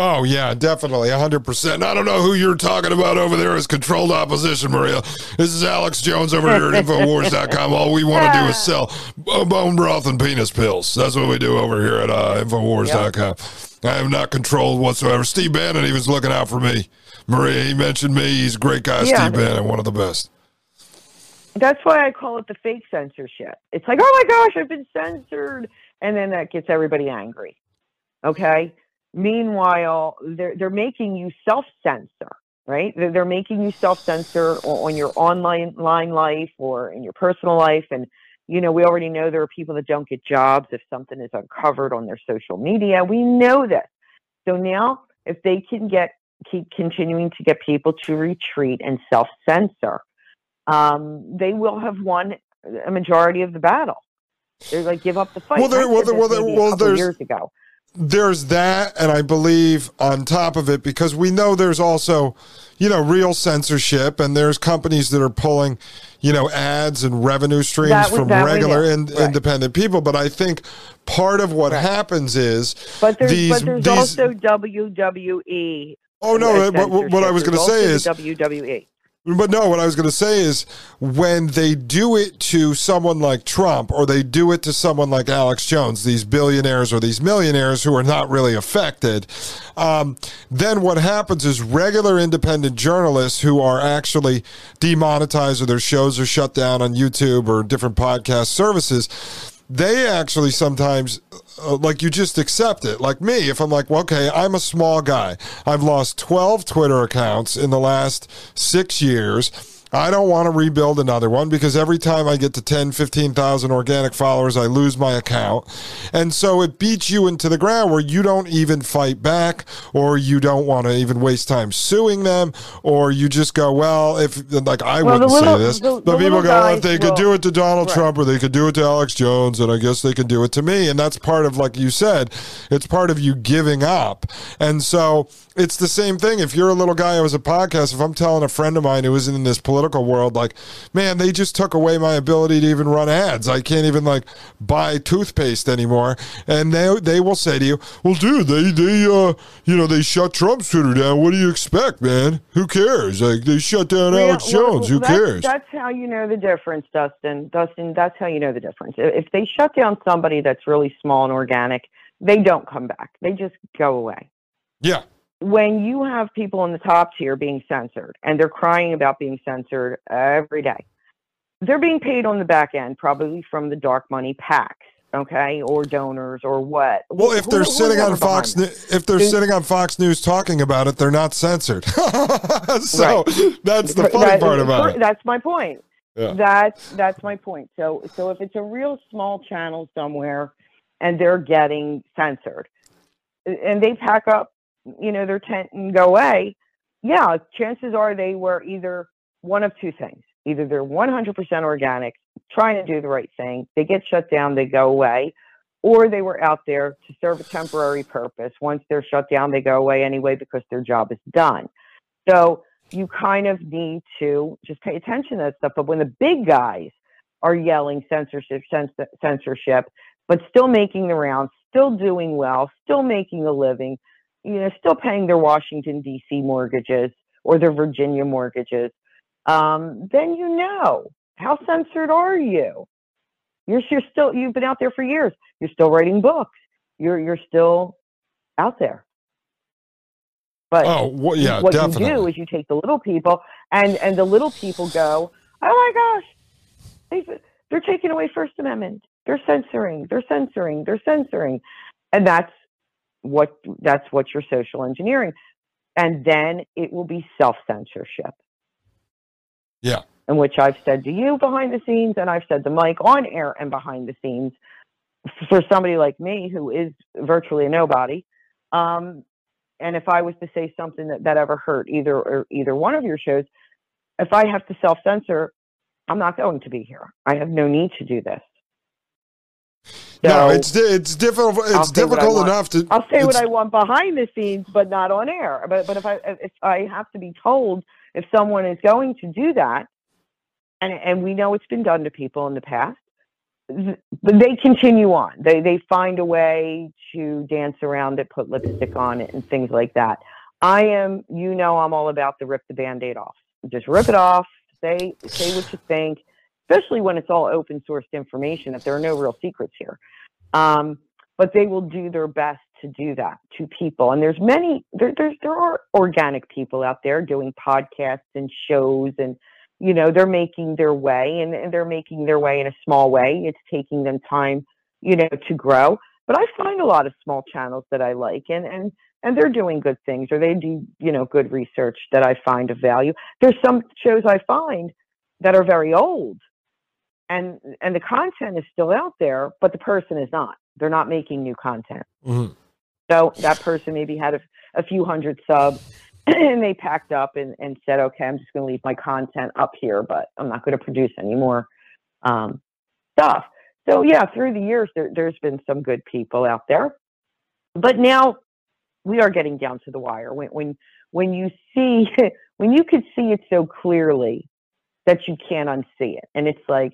Oh yeah, definitely, hundred percent. I don't know who you're talking about over there as controlled opposition, Maria. This is Alex Jones over here at Infowars.com. All we want to do is sell bone broth and penis pills. That's what we do over here at uh, Infowars.com. I am not controlled whatsoever. Steve Bannon, he was looking out for me. Maria, he mentioned me. He's a great guy, Yeah. Steve Bannon, one of the best. That's why I call it the fake censorship. It's like, oh my gosh, I've been censored, and then that gets everybody angry. Okay. Meanwhile, they're they're making you self censor, right? They're, they're making you self censor on your online line life or in your personal life, and you know we already know there are people that don't get jobs if something is uncovered on their social media. We know this. So now, if they can get keep continuing to get people to retreat and self censor, um, they will have won a majority of the battle. They're like give up the fight. Well, there- well, there- well, there- well, years ago. There's that and i believe on top of it because we know there's also you know real censorship and there's companies that are pulling you know ads and revenue streams That from that regular in, Right. independent people but i think part of what Right. happens is But there's these but there's these also WWE. oh no what, what i was going to say is WWE. But no, what I was going to say is when they do it to someone like Trump or they do it to someone like Alex Jones, these billionaires or these millionaires who are not really affected, um, then what happens is regular independent journalists who are actually demonetized or their shows are shut down on YouTube or different podcast services. They actually sometimes, uh, like, you just accept it. Like me, if I'm like, well, okay, I'm a small guy. I've lost 12 Twitter accounts in the last six years. I don't want to rebuild another one because every time I get to 10, 15,000 organic followers, I lose my account. And so it beats you into the ground where you don't even fight back or you don't want to even waste time suing them or you just go, well, if, like, I Well, wouldn't little- say this, the- but the people go, well, if they could do it to Donald Right. Trump or they could do it to Alex Jones, and I guess they can do it to me. And that's part of, like you said, it's part of you giving up. And so it's the same thing. If you're a little guy who has a podcast, if I'm telling a friend of mine who isn't in this political world, like, man, they just took away my ability to even run ads. I can't even like buy toothpaste anymore. And they they will say to you, well, dude, they they uh you know they shut Trump's Twitter down. What do you expect, man? Who cares? Like they shut down Well, Alex well, Jones. Who that's, cares? That's how you know the difference, Dustin. Dustin, that's how you know the difference. If if they shut down somebody that's really small and organic, they don't come back. They just go away. yeah. When you have people in the top tier being censored and they're crying about being censored every day, they're being paid on the back end, probably from the dark money PACs, okay, or donors or what. Well, if Who- they're who's sitting on Fox, if they're Who's- sitting on Fox News talking about it, they're not censored. so that's the That- part about it. That's my point. Yeah. That's that's my point. So so if it's a real small channel somewhere and they're getting censored and they pack up, you know, their tent and go away, yeah, chances are they were either one of two things. Either they're 100% organic, trying to do the right thing, they get shut down, they go away, or they were out there to serve a temporary purpose. Once they're shut down, they go away anyway because their job is done. So you kind of need to just pay attention to that stuff. But when the big guys are yelling censorship, censorship, but still making the rounds, still doing well, still making a living, you know, still paying their Washington D.C. mortgages or their Virginia mortgages, um, then you know how censored are you? You're, you're still you've been out there for years. You're still writing books. You're you're still out there. But Oh, well, yeah, what you do is you take the little people and and the little people go, oh my gosh, they they're taking away First Amendment. They're censoring. They're censoring. They're censoring, and that's what that's what you're social engineering, and then it will be self censorship. Yeah. In which I've said to you behind the scenes, and I've said to Mike on air and behind the scenes, for somebody like me who is virtually a nobody, um, and if I was to say something that, that ever hurt either or either one of your shows, if I have to self censor, I'm not going to be here. I have no need to do this. No, it's it's difficult. It's say what I difficult enough to. I'll say what I want behind the scenes, but not on air. But but if I if I have to be told if someone is going to do that, and and we know it's been done to people in the past, but they continue on. They they find a way to dance around it, put lipstick on it, and things like that. I am, you know, I'm all about the rip the band-aid off. Just rip it off. Say say what you think, especially when it's all open sourced information. That there are no real secrets here. Um, but they will do their best to do that to people. And there's many there there's there are organic people out there doing podcasts and shows and you know they're making their way and, and they're making their way in a small way. It's taking them time, you know, to grow. But I find a lot of small channels that I like and and and they're doing good things or they do, you know, good research that I find of value. There's some shows I find that are very old and and the content is still out there, but the person is not. They're not making new content. Mm-hmm. So that person maybe had a, a few hundred subs and they packed up and, and said, okay, I'm just going to leave my content up here, but I'm not going to produce any more um, stuff. So yeah, through the years, there, there's been some good people out there, but now we are getting down to the wire. When when when you see when you could see it so clearly that you can't unsee it, and it's like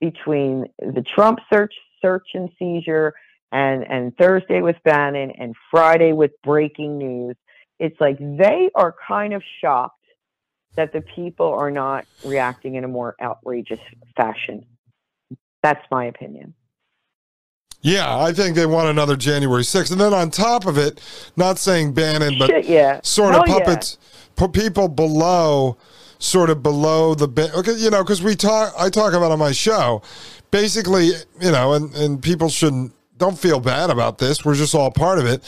between the Trump search search and seizure and and Thursday with Bannon and Friday with breaking news. It's like they are kind of shocked that the people are not reacting in a more outrageous fashion. That's my opinion. Yeah, I think they want another January 6th. And then on top of it, not saying Bannon, but Shit, yeah. sort of puppets, yeah. put people below, sort of below the, bit, okay, you know, because we talk, I talk about on my show, basically, you know, and, and people shouldn't don't feel bad about this. We're just all part of it.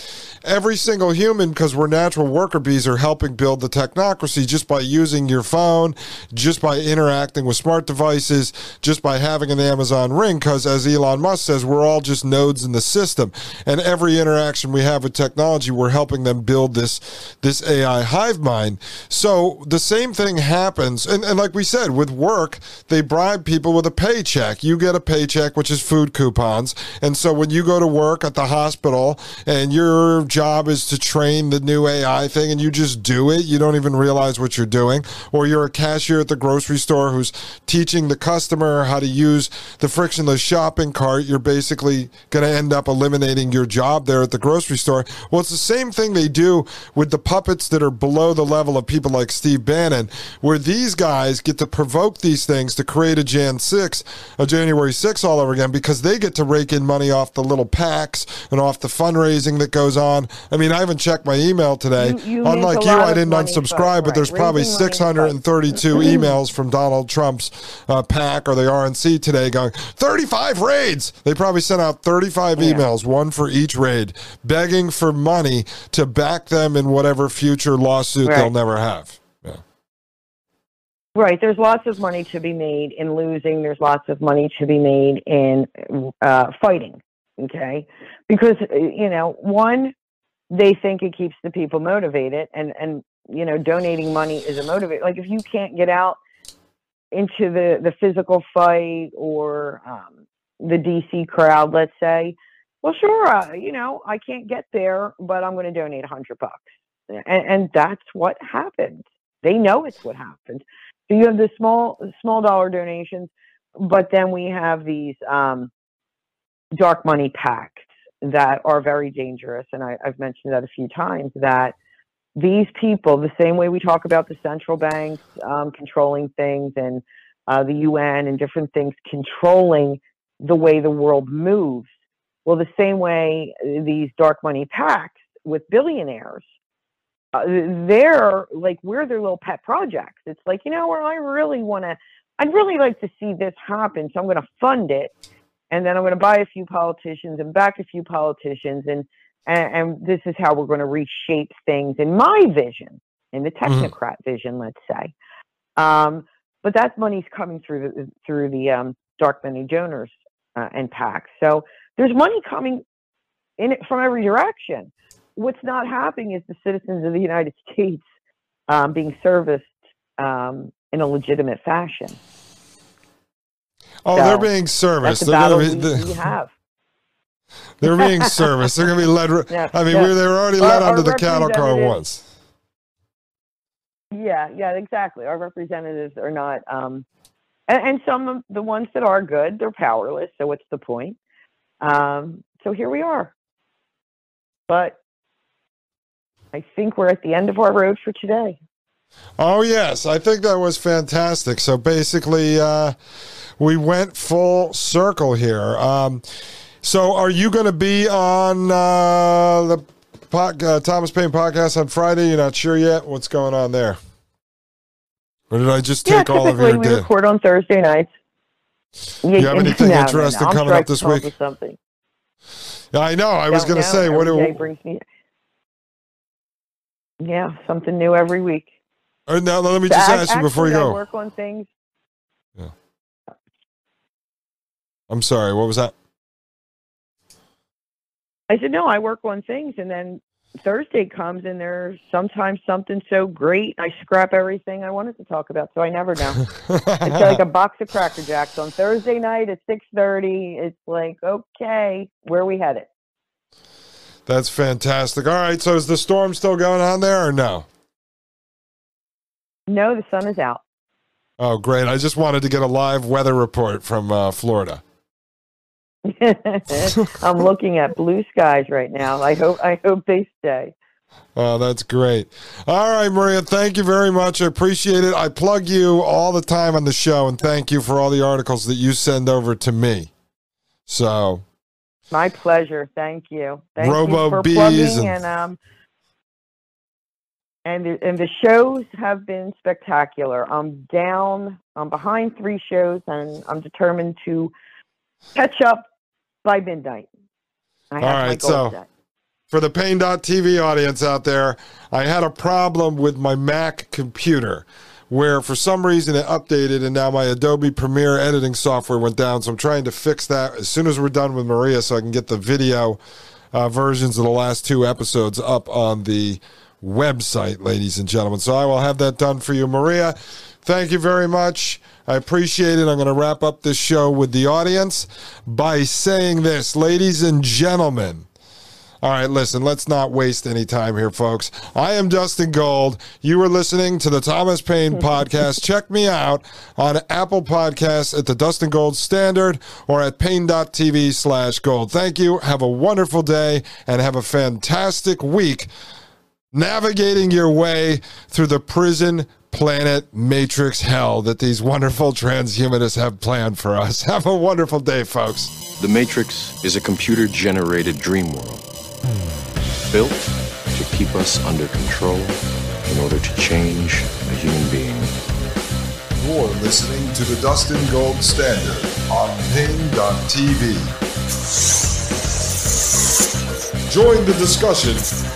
Every single human, because we're natural worker bees, are helping build the technocracy just by using your phone, just by interacting with smart devices, just by having an Amazon ring. Because as Elon Musk says, we're all just nodes in the system, and every interaction we have with technology, we're helping them build this this AI hive mind. So the same thing happens, and, and like we said, with work, they bribe people with a paycheck. You get a paycheck, which is food coupons, and so when you you go to work at the hospital and your job is to train the new AI thing and you just do it, you don't even realize what you're doing. Or you're a cashier at the grocery store who's teaching the customer how to use the frictionless shopping cart, you're basically going to end up eliminating your job there at the grocery store. Well, it's the same thing they do with the puppets that are below the level of people like Steve Bannon, where these guys get to provoke these things to create a Jan 6, a January 6 all over again because they get to rake in money off the little PACs and off the fundraising that goes on. I mean, I haven't checked my email today. You, you Unlike you, I didn't unsubscribe, but, but there's probably 632 emails from Donald Trump's uh, PAC or the RNC today going, 35 raids. They probably sent out 35 yeah. emails, one for each raid, begging for money to back them in whatever future lawsuit right. they'll never have. Right. There's lots of money to be made in losing. There's lots of money to be made in uh, fighting okay? Because uh, you know one they think it keeps the people motivated and and you know donating money is a motivator like if you can't get out into the the physical fight or um, the dc crowd let's say well sure uh, you know i can't get there but i'm going to donate a hundred bucks. And, and that's what happened they know it's what happened so you have the small small dollar donations but then we have these um, dark money PACs that are very dangerous. And I, have mentioned that a few times that these people, the same way we talk about the central banks um, controlling things and uh, the UN and different things controlling the way the world moves, well, the same way these dark money PACs with billionaires, uh, they're like, we're their little pet projects. It's like, you know, where I really want to, I'd really like to see this happen, so I'm going to fund it and then I'm going to buy a few politicians and back a few politicians, and and, and this is how we're going to reshape things in my vision, in the mm-hmm. technocrat mm-hmm. vision, let's say. Um, but that money's coming through the through the um, dark money donors uh, and PACs. So there's money coming in it from every direction. What's not happening is the citizens of the United States um, being serviced um, in a legitimate fashion. Oh, so they're being serviced. That's they're gonna be, we, we have. They're being serviced. They're going to be led. yeah, I mean, yeah. they were already led our, onto our the cattle car once. Yeah, yeah, exactly. Our representatives are not um, and, and some of the ones that are good, they're powerless. So what's the point? Um, so here we are. But I think we're at the end of our road for today. Oh yes, I think that was fantastic. So basically, uh, we went full circle here. Um, so are you going to be on uh, the pod, uh, Thomas Paine podcast on Friday? You're not sure yet. What's going on there? Or did I just Yeah, take all of your we day? record on Thursday nights. Do you have anything interesting coming up this week? Something. I know. I was going to say, what do brings me. Yeah, something new every week. Uh, now, let me just ask you before you actually, I go. work on things. I'm sorry. What was that? I said, no, I work on things, and then Thursday comes, and there's sometimes something so great, I scrap everything I wanted to talk about, so I never know. it's like a box of Cracker Jacks on Thursday night at six thirty. It's like, okay, where are we headed? That's fantastic. All right. So is the storm still going on there or no? No, the sun is out. Oh, great. I just wanted to get a live weather report from uh, Florida. I'm looking at blue skies right now. I hope I hope they stay. Oh, that's great. All right, Maria, thank you very much. I appreciate it. I plug you all the time on the show, and thank you for all the articles that you send over to me. So, My pleasure. Thank you. Thank Robo you for bees plugging and- and, um and the, and the shows have been spectacular. I'm down. I'm behind three shows, and I'm determined to catch up by midnight. I All right, so- set. for the Paine.tv audience out there, I had a problem with my Mac computer where for some reason it updated and now my Adobe Premiere editing software went down. So I'm trying to fix that as soon as we're done with Maria so I can get the video uh, versions of the last two episodes up on the website, ladies and gentlemen. So I will have that done for you, Maria. Thank you very much. I appreciate it. I'm going to wrap up this show with the audience by saying this, ladies and gentlemen. All right, listen, let's not waste any time here, folks. I am Dustin Gold. You are listening to the Thomas Paine podcast. Check me out on Apple Podcasts at the Dustin Gold Standard or at Paine.tv slash gold. Thank you. Have a wonderful day and have a fantastic week navigating your way through the prison planet matrix hell that these wonderful transhumanists have planned for us. Have a wonderful day, folks. The Matrix is a computer generated dream world built to keep us under control in order to change a human being. You're listening to the Dustin Gold Standard on Paine.tv. Join the discussion